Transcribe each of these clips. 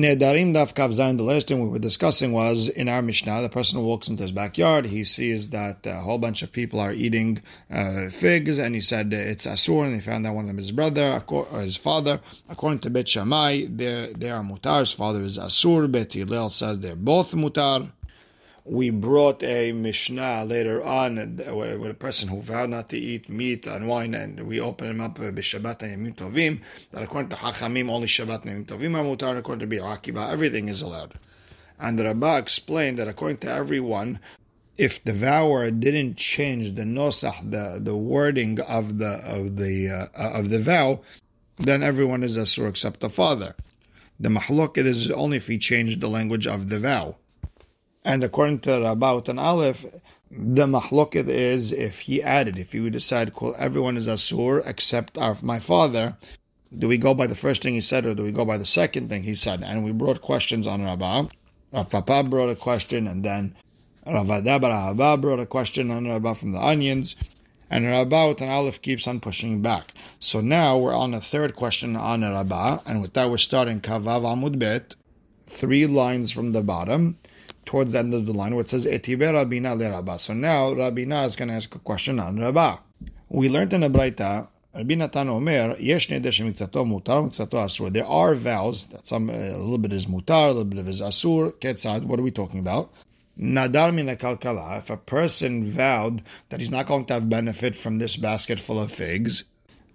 Nedarim Daf Kav Zayin, the last thing we were discussing was in our Mishnah, the person who walks into his backyard, he sees that a whole bunch of people are eating uh, figs, and he said it's Asur, and he found out one of them is his brother, or his father. According to Bet Shammai, they are mutar, his father is Asur, Bet Hillel says they're both mutar we brought a Mishnah later on with a person who vowed not to eat meat and wine, and we opened him up b'Shabbat and Yemim Tovim. That according to Hachamim, only Shabbat and Yemim Tovim are mutar. According to Bi'akiva, everything is allowed. And the Rabbah explained that according to everyone, if the vower didn't change the nosach, the, the wording of the of the uh, of the vow, then everyone is asur except the father. The mahloket is only if he changed the language of the vow. And according to Rabbah and Aleph, the mahloket is if he added, if he would decide, call everyone is asur except our, my father, do we go by the first thing he said or do we go by the second thing he said? And we brought questions on Rabbah. Rav brought a question and then Rav Adab brought a question on Rabbah from the onions. And Rabbah and Aleph keeps on pushing back. So now we're on a third question on Rabbah, and with that we're starting Kavav Amud Bet, three lines from the bottom towards the end of the line where it says Etibe Rabina le Rabba. So now Rabina is going to ask a question on Rabba. We learned in the Braita, Rabbi Natan Omer, Yesh Mikzato Mutar, Mikzato Asur. There are vows that some uh, a little bit is Mutar, a little bit is Asur. Ketzad, what are we talking about? Nadar min kalkala. If a person vowed that he's not going to have benefit from this basket full of figs,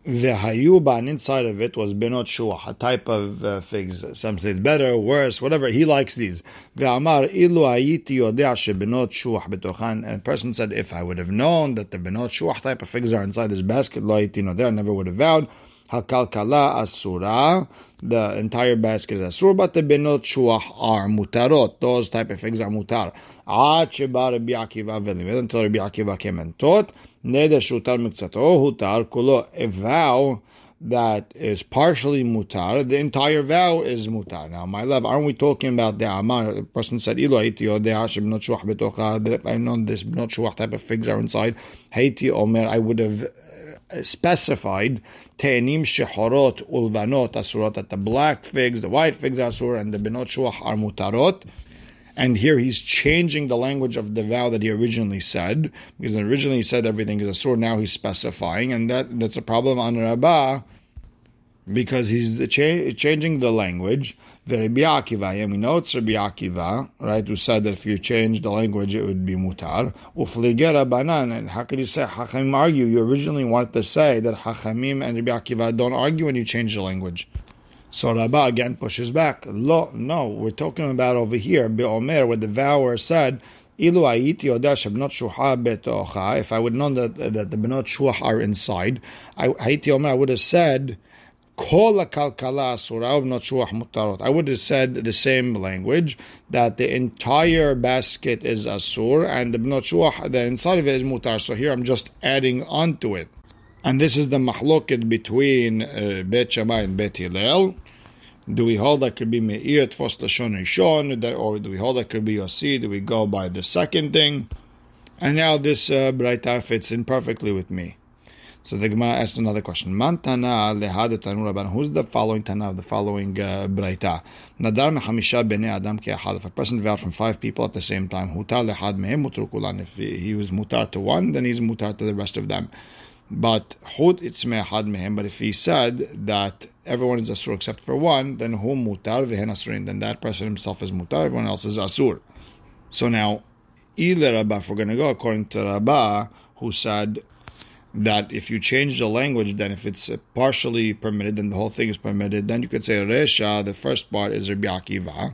the hayuban inside of it was benot shuah, a type of uh, figs. Some say it's better, worse, whatever. He likes these. Ve'amar ilu ayiti yodea shebenot shuah betochan. And person said, if I would have known that the benot shuah type of figs are inside this basket, lo ayiti nodea, never would have vowed. Hakalkala asura. The entire basket is asur, but the benot shuah are mutarot. Those type of figs are mutar. Until Rabbi Akiva came and taught. Neder shutar mikzato hutar kulo. A vow that is partially mutar, the entire vow is mutar. Now, my love, aren't we talking about the amar? The person said, "Ilo haiti odeash b'not shuach betocha." That if I know this b'not shuach type of figs are inside, haiti omer, I would have uh, specified te'enim shehorot ulvanot asurot that the black figs, the white figs are asur, and the benot shuach are mutarot. And here he's changing the language of the vow that he originally said, because originally he said everything is a sword. Now he's specifying, and that that's a problem on Rabbah, because he's cha- changing the language. Rabbi Akiva, and we know it's Rabbi Akiva, right, who said that if you change the language, it would be mutar. Ufligera banan, and how could you say Hachamim argue? You originally wanted to say that Hachamim and Rabbi Akiva don't argue when you change the language. So Rabbah again pushes back. Lo, no, we're talking about over here, Be'omer, where the vower said, Ilu ayiti odash benot shuha betocha. If I would know that, that the benot shuha are inside, I, omer, I would have said, Kol kalkala asura benot shuah. I would have said the same language that the entire basket is asur and the benot shuah, the inside of it is mutar. So here I'm just adding on to it. And this is the mahloket between uh, Bet Shammai and Bet Hillel. Do we hold that could be Me'ir Tfos Lashon Rishon, or do we hold that could be Yossi? Do we go by the second thing? And now this uh, fits in perfectly with me. So the Gemara asks another question. Man Tana lehad Tanu Rabban. Who's the following Tana of the following uh, Braita? Nadar mehamisha bnei adam ke'ahad. If a person vowed from five people at the same time, hutar lehad mehem mutrukulan. If he was mutar to one, then he's mutar to the rest of them. But hud itzmeh had mehem. But if he said that everyone is asur except for one, then who mutar vehen asurin. Then that person himself is mutar. Everyone else is asur. So now, ile Rabbah, if we're going to go according to Rabbah, who said that if you change the language, then if it's partially permitted, then the whole thing is permitted. Then you could say Resha, the first part is Rabbi Akiva,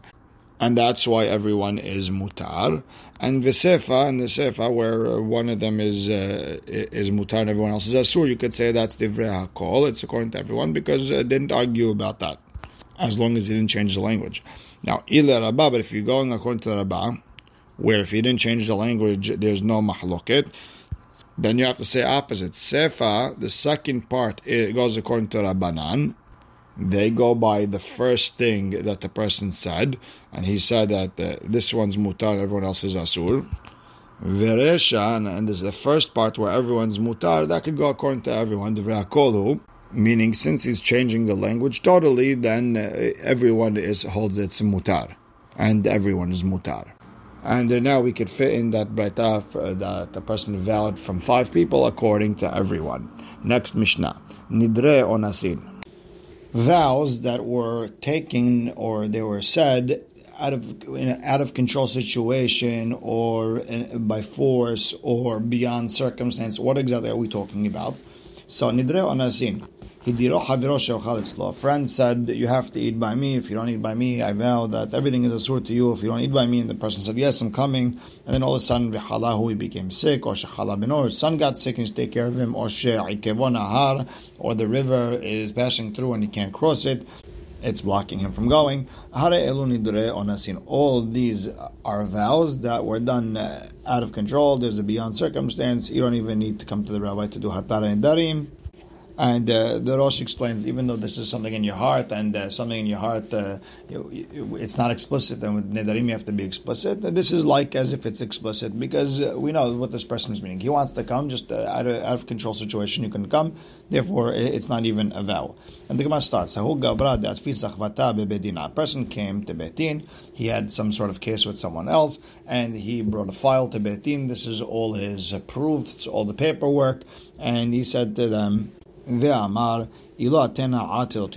and that's why everyone is mutar. And v'sefa, and the sefa, where one of them is uh, is mutar and everyone else is asur, you could say that's the hakol. It's according to everyone because uh, didn't argue about that, as long as he didn't change the language. Now, ila rabba, but if you're going according to the rabba, where if he didn't change the language, there's no mahloket, then you have to say opposite. Sefa, the second part, it goes according to Rabbanan, they go by the first thing that the person said, and he said that uh, this one's mutar, everyone else is asur. Veresha, and, and this is the first part where everyone's mutar, that could go according to everyone, the verakolu, Meaning, since he's changing the language totally, then uh, everyone is holds it's mutar, and everyone is mutar. And uh, now we could fit in that brayta uh, that the person vowed from five people according to everyone. Next Mishnah, nidre onasin. Vows that were taken or they were said out of out of control situation or by force or beyond circumstance. What exactly are we talking about? So nidre onasin. A friend said, You have to eat by me. If you don't eat by me, I vow that everything is a to you. If you don't eat by me, and the person said, Yes, I'm coming. And then all of a sudden, he became sick, or his son got sick and you take care of him, or or the river is passing through and he can't cross it. It's blocking him from going. All these are vows that were done uh, out of control. There's a beyond circumstance. You don't even need to come to the rabbi to do hatara and darim. And uh, the Rosh explains, even though this is something in your heart and uh, something in your heart, uh, it's not explicit, and with Nedarim you have to be explicit. This is like as if it's explicit because uh, we know what this person is meaning. He wants to come, just uh, out, of, out of control situation, you can come. Therefore, it's not even a vow. And the Gemara starts, A person came to Beit Din, he had some sort of case with someone else, and he brought a file to Beit Din. This is all his proofs, all the paperwork, and he said to them, Ve'amar, ilo atena atil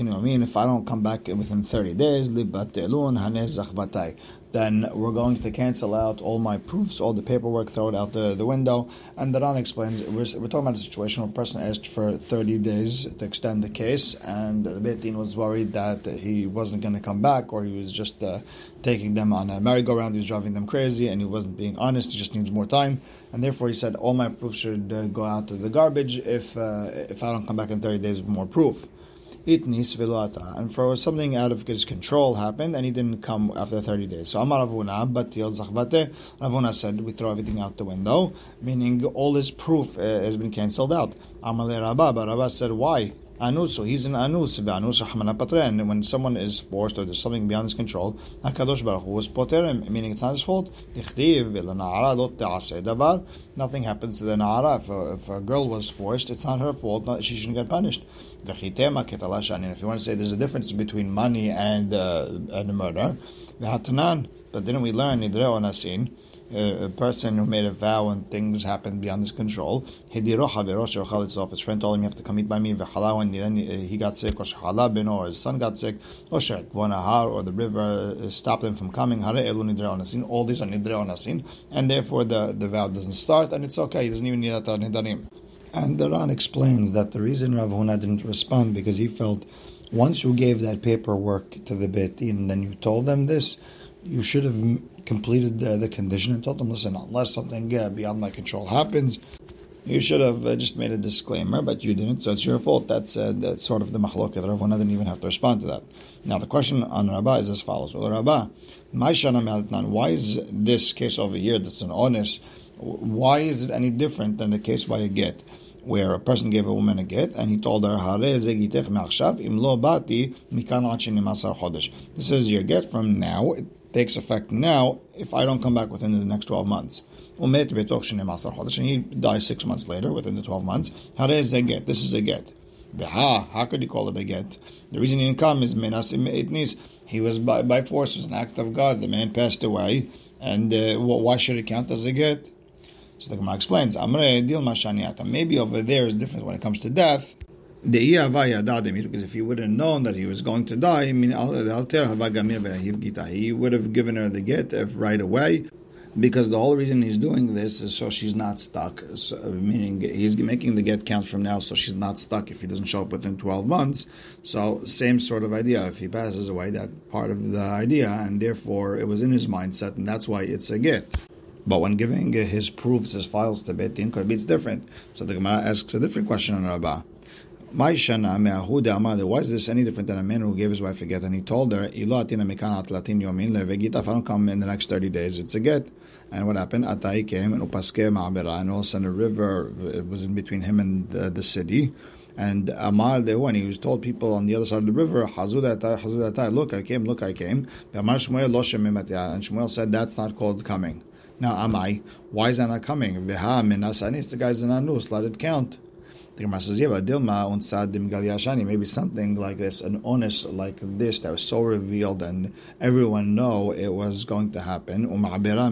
if I don't come back within 30 days, libatelun hanez zachvatai then we're going to cancel out all my proofs, all the paperwork, throw it out the, the window. And the Ran explains we're, we're, talking about a situation where a person asked for 30 days to extend the case, and the Beit Din was worried that he wasn't going to come back, or he was just uh, taking them on a merry-go-round, he was driving them crazy, and he wasn't being honest, he just needs more time. And therefore, he said, all my proofs should uh, go out to the garbage if, uh, if I don't come back in 30 days with more proof itnis velata. And for something out of his control happened, and he didn't come after 30 days. So Amar Avuna, but Zachvate, Avuna said, we throw everything out the window, meaning all his proof uh, has been cancelled out. Amar Rabba, but Rabba said, why? Anus, so he's an anus. Anus And when someone is forced or there's something beyond his control, Hakadosh Baruch Hu was poterem, meaning it's not his fault. Nothing happens to the na'ara. If a, if a girl was forced, it's not her fault. She shouldn't get punished. If you want to say there's a difference between money and uh, and murder, but didn't we learn nidreo nasin? a person who made a vow and things happened beyond his control. His friend told him, You have to come eat by me. And then uh, he got sick, or his son got sick, or or the river uh, stopped him from coming. All these are nidre and therefore the, the vow doesn't start, and it's okay. He doesn't even need that nidarim. And the Ran explains that the reason Rav Huna didn't respond because he felt once you gave that paperwork to the Beit and then you told them this, you should have completed the, the condition and told them, listen, unless something uh, beyond my control happens, you should have uh, just made a disclaimer, but you didn't, so it's your fault. That's, uh, that's sort of the machloket. Rav didn't even have to respond to that. Now, the question on Rabbah is as follows. Well, Rabbah, why is this case over here that's an honest, why is it any different than the case by a get? where a person gave a woman a get and he told her, This is your get from now. Takes effect now if I don't come back within the next 12 months. And he dies six months later, within the 12 months. How does they get? This is a get. How could you call it a get? The reason he didn't come is he was by, by force, it was an act of God. The man passed away, and uh, why should it count as a get? So the Gemara explains, maybe over there is different when it comes to death. Because if he would have known that he was going to die, I mean, he would have given her the get right away. Because the whole reason he's doing this is so she's not stuck. So, meaning he's making the get count from now, so she's not stuck if he doesn't show up within 12 months. So same sort of idea. If he passes away, that part of the idea, and therefore it was in his mindset, and that's why it's a get. But when giving his proofs, his files to Beit Din, could be it's different. So the Gemara asks a different question on Rabbah. Why is this any different than a man who gave his wife a get and he told her, If I don't come in the next 30 days, it's a get. And what happened? Atai came and upaske ma'abera, and all of a sudden a river was in between him and the, the city. And Amar Dehu, and he was told people on the other side of the river, Hazudatai, Hazudatai, look, I came, look, I came. And Shmuel said, that's not called coming. Now, Amai, why is that not coming? It's the guy's an anus, let it count. The Gemara says, yeah, but Dilma unsadim galyashani, maybe something like this, an honest like this that was so revealed and everyone know it was going to happen. Umabera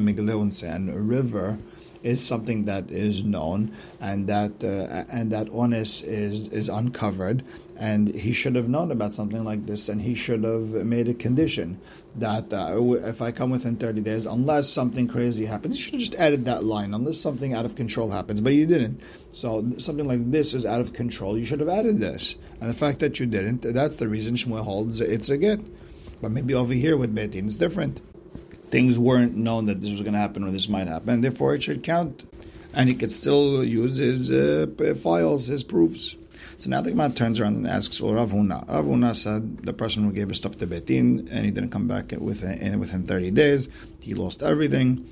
and a river is something that is known and that uh, and that honest is is uncovered and he should have known about something like this and he should have made a condition that uh, if I come within 30 days unless something crazy happens he should have just added that line unless something out of control happens. But you didn't. So something like this is out of control. You should have added this. And the fact that you didn't that's the reason Shmuel holds it's a get. But maybe over here with Beit Din it's different. Things weren't known that this was going to happen or this might happen, therefore it should count. And he could still use his uh, files, his proofs. So now the Gemara turns around and asks, well, Rav Huna. Rav Huna said the person who gave his stuff to Beit Din and he didn't come back within, within 30 days, he lost everything.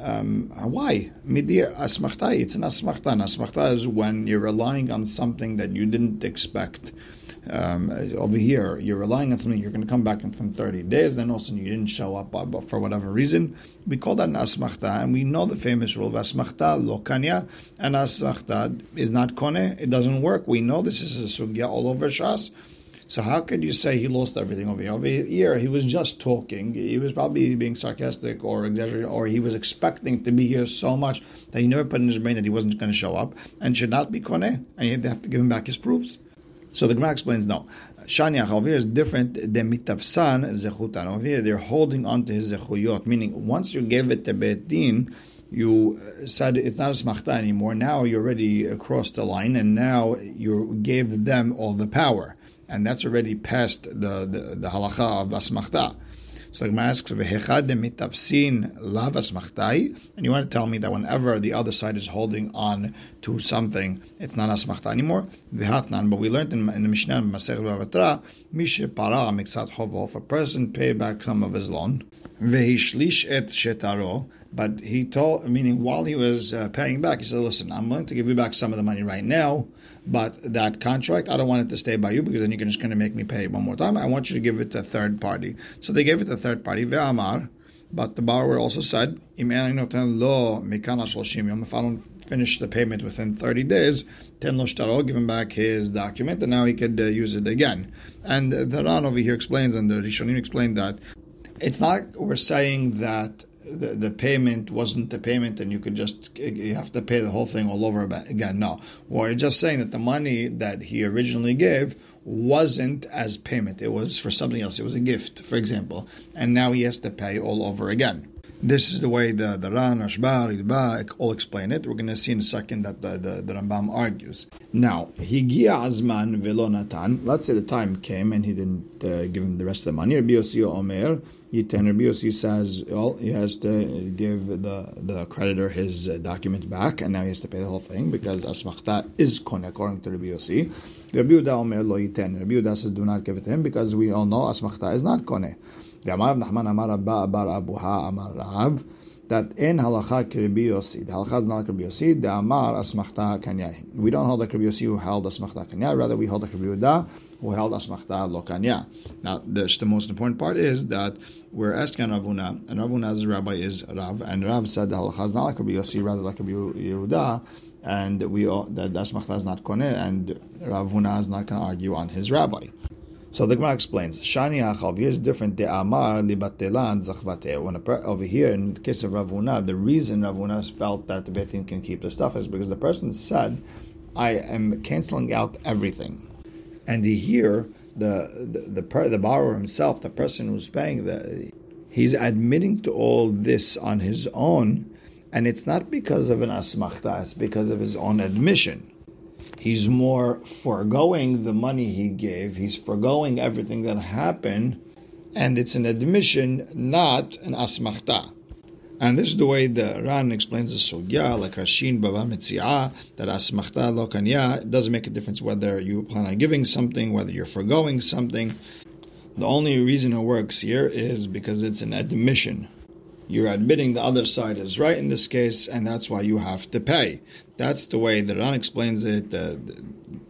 Um, why? Midia asmachta. It's an asmachta. An asmachta is when you're relying on something that you didn't expect um, over here, you're relying on something, you're going to come back in 30 days, then also you didn't show up uh, for whatever reason. We call that an asmachta, and we know the famous rule of asmachta, lokanya, and asmachta is not kone, it doesn't work. We know this is a sugya all over Shas. So how could you say he lost everything over here? Over here, he was just talking. He was probably being sarcastic or exaggerating, or he was expecting to be here so much that he never put in his brain that he wasn't going to show up and should not be kone, and you have to give him back his proofs. So the Gemara explains no. Shaniach over is different than mitavsan zechutan. Over they're holding on to his zechuyot, meaning once you gave it to Beit you uh, said it's not a smachta anymore. Now you already crossed the line, and now you gave them all the power, and that's already past the the, the halacha of asmachta. So the Gemara asks, "V'hechad mitavsin lavas machtai," and you want to tell me that whenever the other side is holding on to something, it's not asmachta anymore. V'hatnan, but we learned in, in the Mishnah Masech Bavatra, mishe para miksat if a person paid back some of his loan, v'hishlish et shetaro, but he told, meaning while he was uh, paying back, he said, "Listen, I'm willing to give you back some of the money right now." But that contract, I don't want it to stay by you because then you're just going to make me pay one more time. I want you to give it to a third party. So they gave it to a third party, ve'amar. But the borrower also said, if I don't finish the payment within 30 days, ten lo give him back his document, and now he could uh, use it again. And the Ran over here explains, and the Rishonim explained that it's not we're saying that the, the payment wasn't the payment and you could just you have to pay the whole thing all over again. No. We're just saying that the money that he originally gave wasn't as payment. It was for something else. It was a gift for example. And now he has to pay all over again this is the way the, the Ran, Rashba, Ritva all explain it. We're going to see in a second that the, the, the Rambam argues. Now, Higia Azman Velonatan, let's say the time came and he didn't uh, give him the rest of the money. Rabbi Omer, Yitain Rabbi Yossi says well, he has to give the, the creditor his uh, document back, and now he has to pay the whole thing because Asmachta is kone according to Rabbi Yossi. Rabbi Yehuda Omer lo Yitain. Rabbi Yehuda says do not give it to him because we all know Asmachta is not kone. The Amar Nachman Amar Abba Abar Abuha Amar Rav that in halacha Rabbi Yossi, the halacha is not like Rabbi the Amar asmachta kanya. We don't hold like Rabbi Yossi who held asmachta kanya, rather we hold like Rabbi Yehuda who held asmachta lo kanya. Now, the, the most important part is that we're asking Rav Huna, and Rav Huna's rabbi is Rav, and Rav said the halacha is not like rather like Rabbi and we all, that asmachta is not koneh, and Rav Huna is not going to argue on his rabbi. So the Gemara explains, Shani Achal, here is different, De Amar libatelan zachvate. When a, over here, in the case of Rav Huna, the reason Rav Huna felt that the Beit Din can keep the stuff is because the person said, I am canceling out everything. And here, the, the, the, the borrower himself, the person who's paying, the, he's admitting to all this on his own, and it's not because of an asmachta, it's because of his own admission. He's more foregoing the money he gave. He's foregoing everything that happened, and it's an admission, not an asmachta. And this is the way the Ran explains the sugya, like Hashin Bava Metzia, that asmachta lo kanya. It doesn't make a difference whether you plan on giving something, whether you're foregoing something. The only reason it works here is because it's an admission you're admitting the other side is right in this case, and that's why you have to pay. That's the way the Ran explains it. The,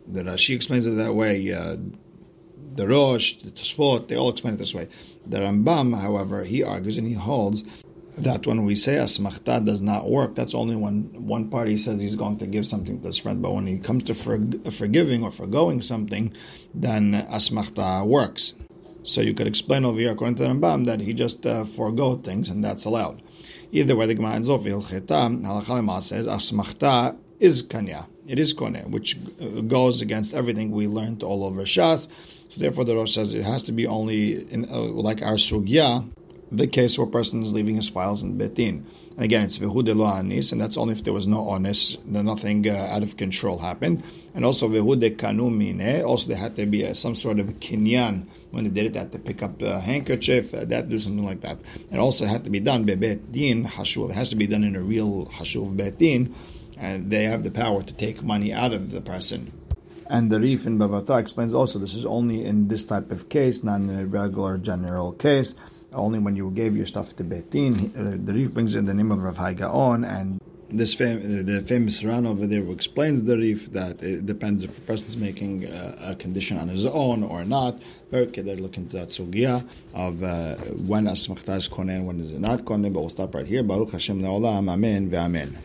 the, Rashi explains it that way. Uh, the Rosh, the Tosfot, they all explain it this way. The Rambam, however, he argues and he holds that when we say asmachta does not work, that's only when one party says he's going to give something to his friend. But when he comes to for, forgiving or forgoing something, then asmachta works. So you could explain over here, according to the Rambam, that he just uh, forego things, and that's allowed. Either way, the Gemara ends off, halacha says, asmachta is kanya. It is kone, which uh, goes against everything we learned all over Shas. So therefore, the Rosh says it has to be only in, uh, like our sugya, the case where a person is leaving his files in Beit Din. And again, it's vehu de lo anis, and that's only if there was no onis, then nothing uh, out of control happened. And also vehu de kanumine, also there had to be a, some sort of kinyan when they did it, they had to pick up a handkerchief, uh, that do something like that. And also had to be done bebet din hashuv, it has to be done in a real hashuv beit din, and they have the power to take money out of the person. And the Rif in Bavata explains also this is only in this type of case, not in a regular general case only when you gave your stuff to Beit Din. Uh, the Rif brings in the name of Rav Hai Gaon, and this fam- the famous Ran over there who explains the Rif that it depends if a person is making a, a, condition on his own or not. Very good, they're looking to that sugya of uh, when asmachta is konen, when is it not konen, but we'll stop right here. Baruch Hashem le'olam, amen ve'amen.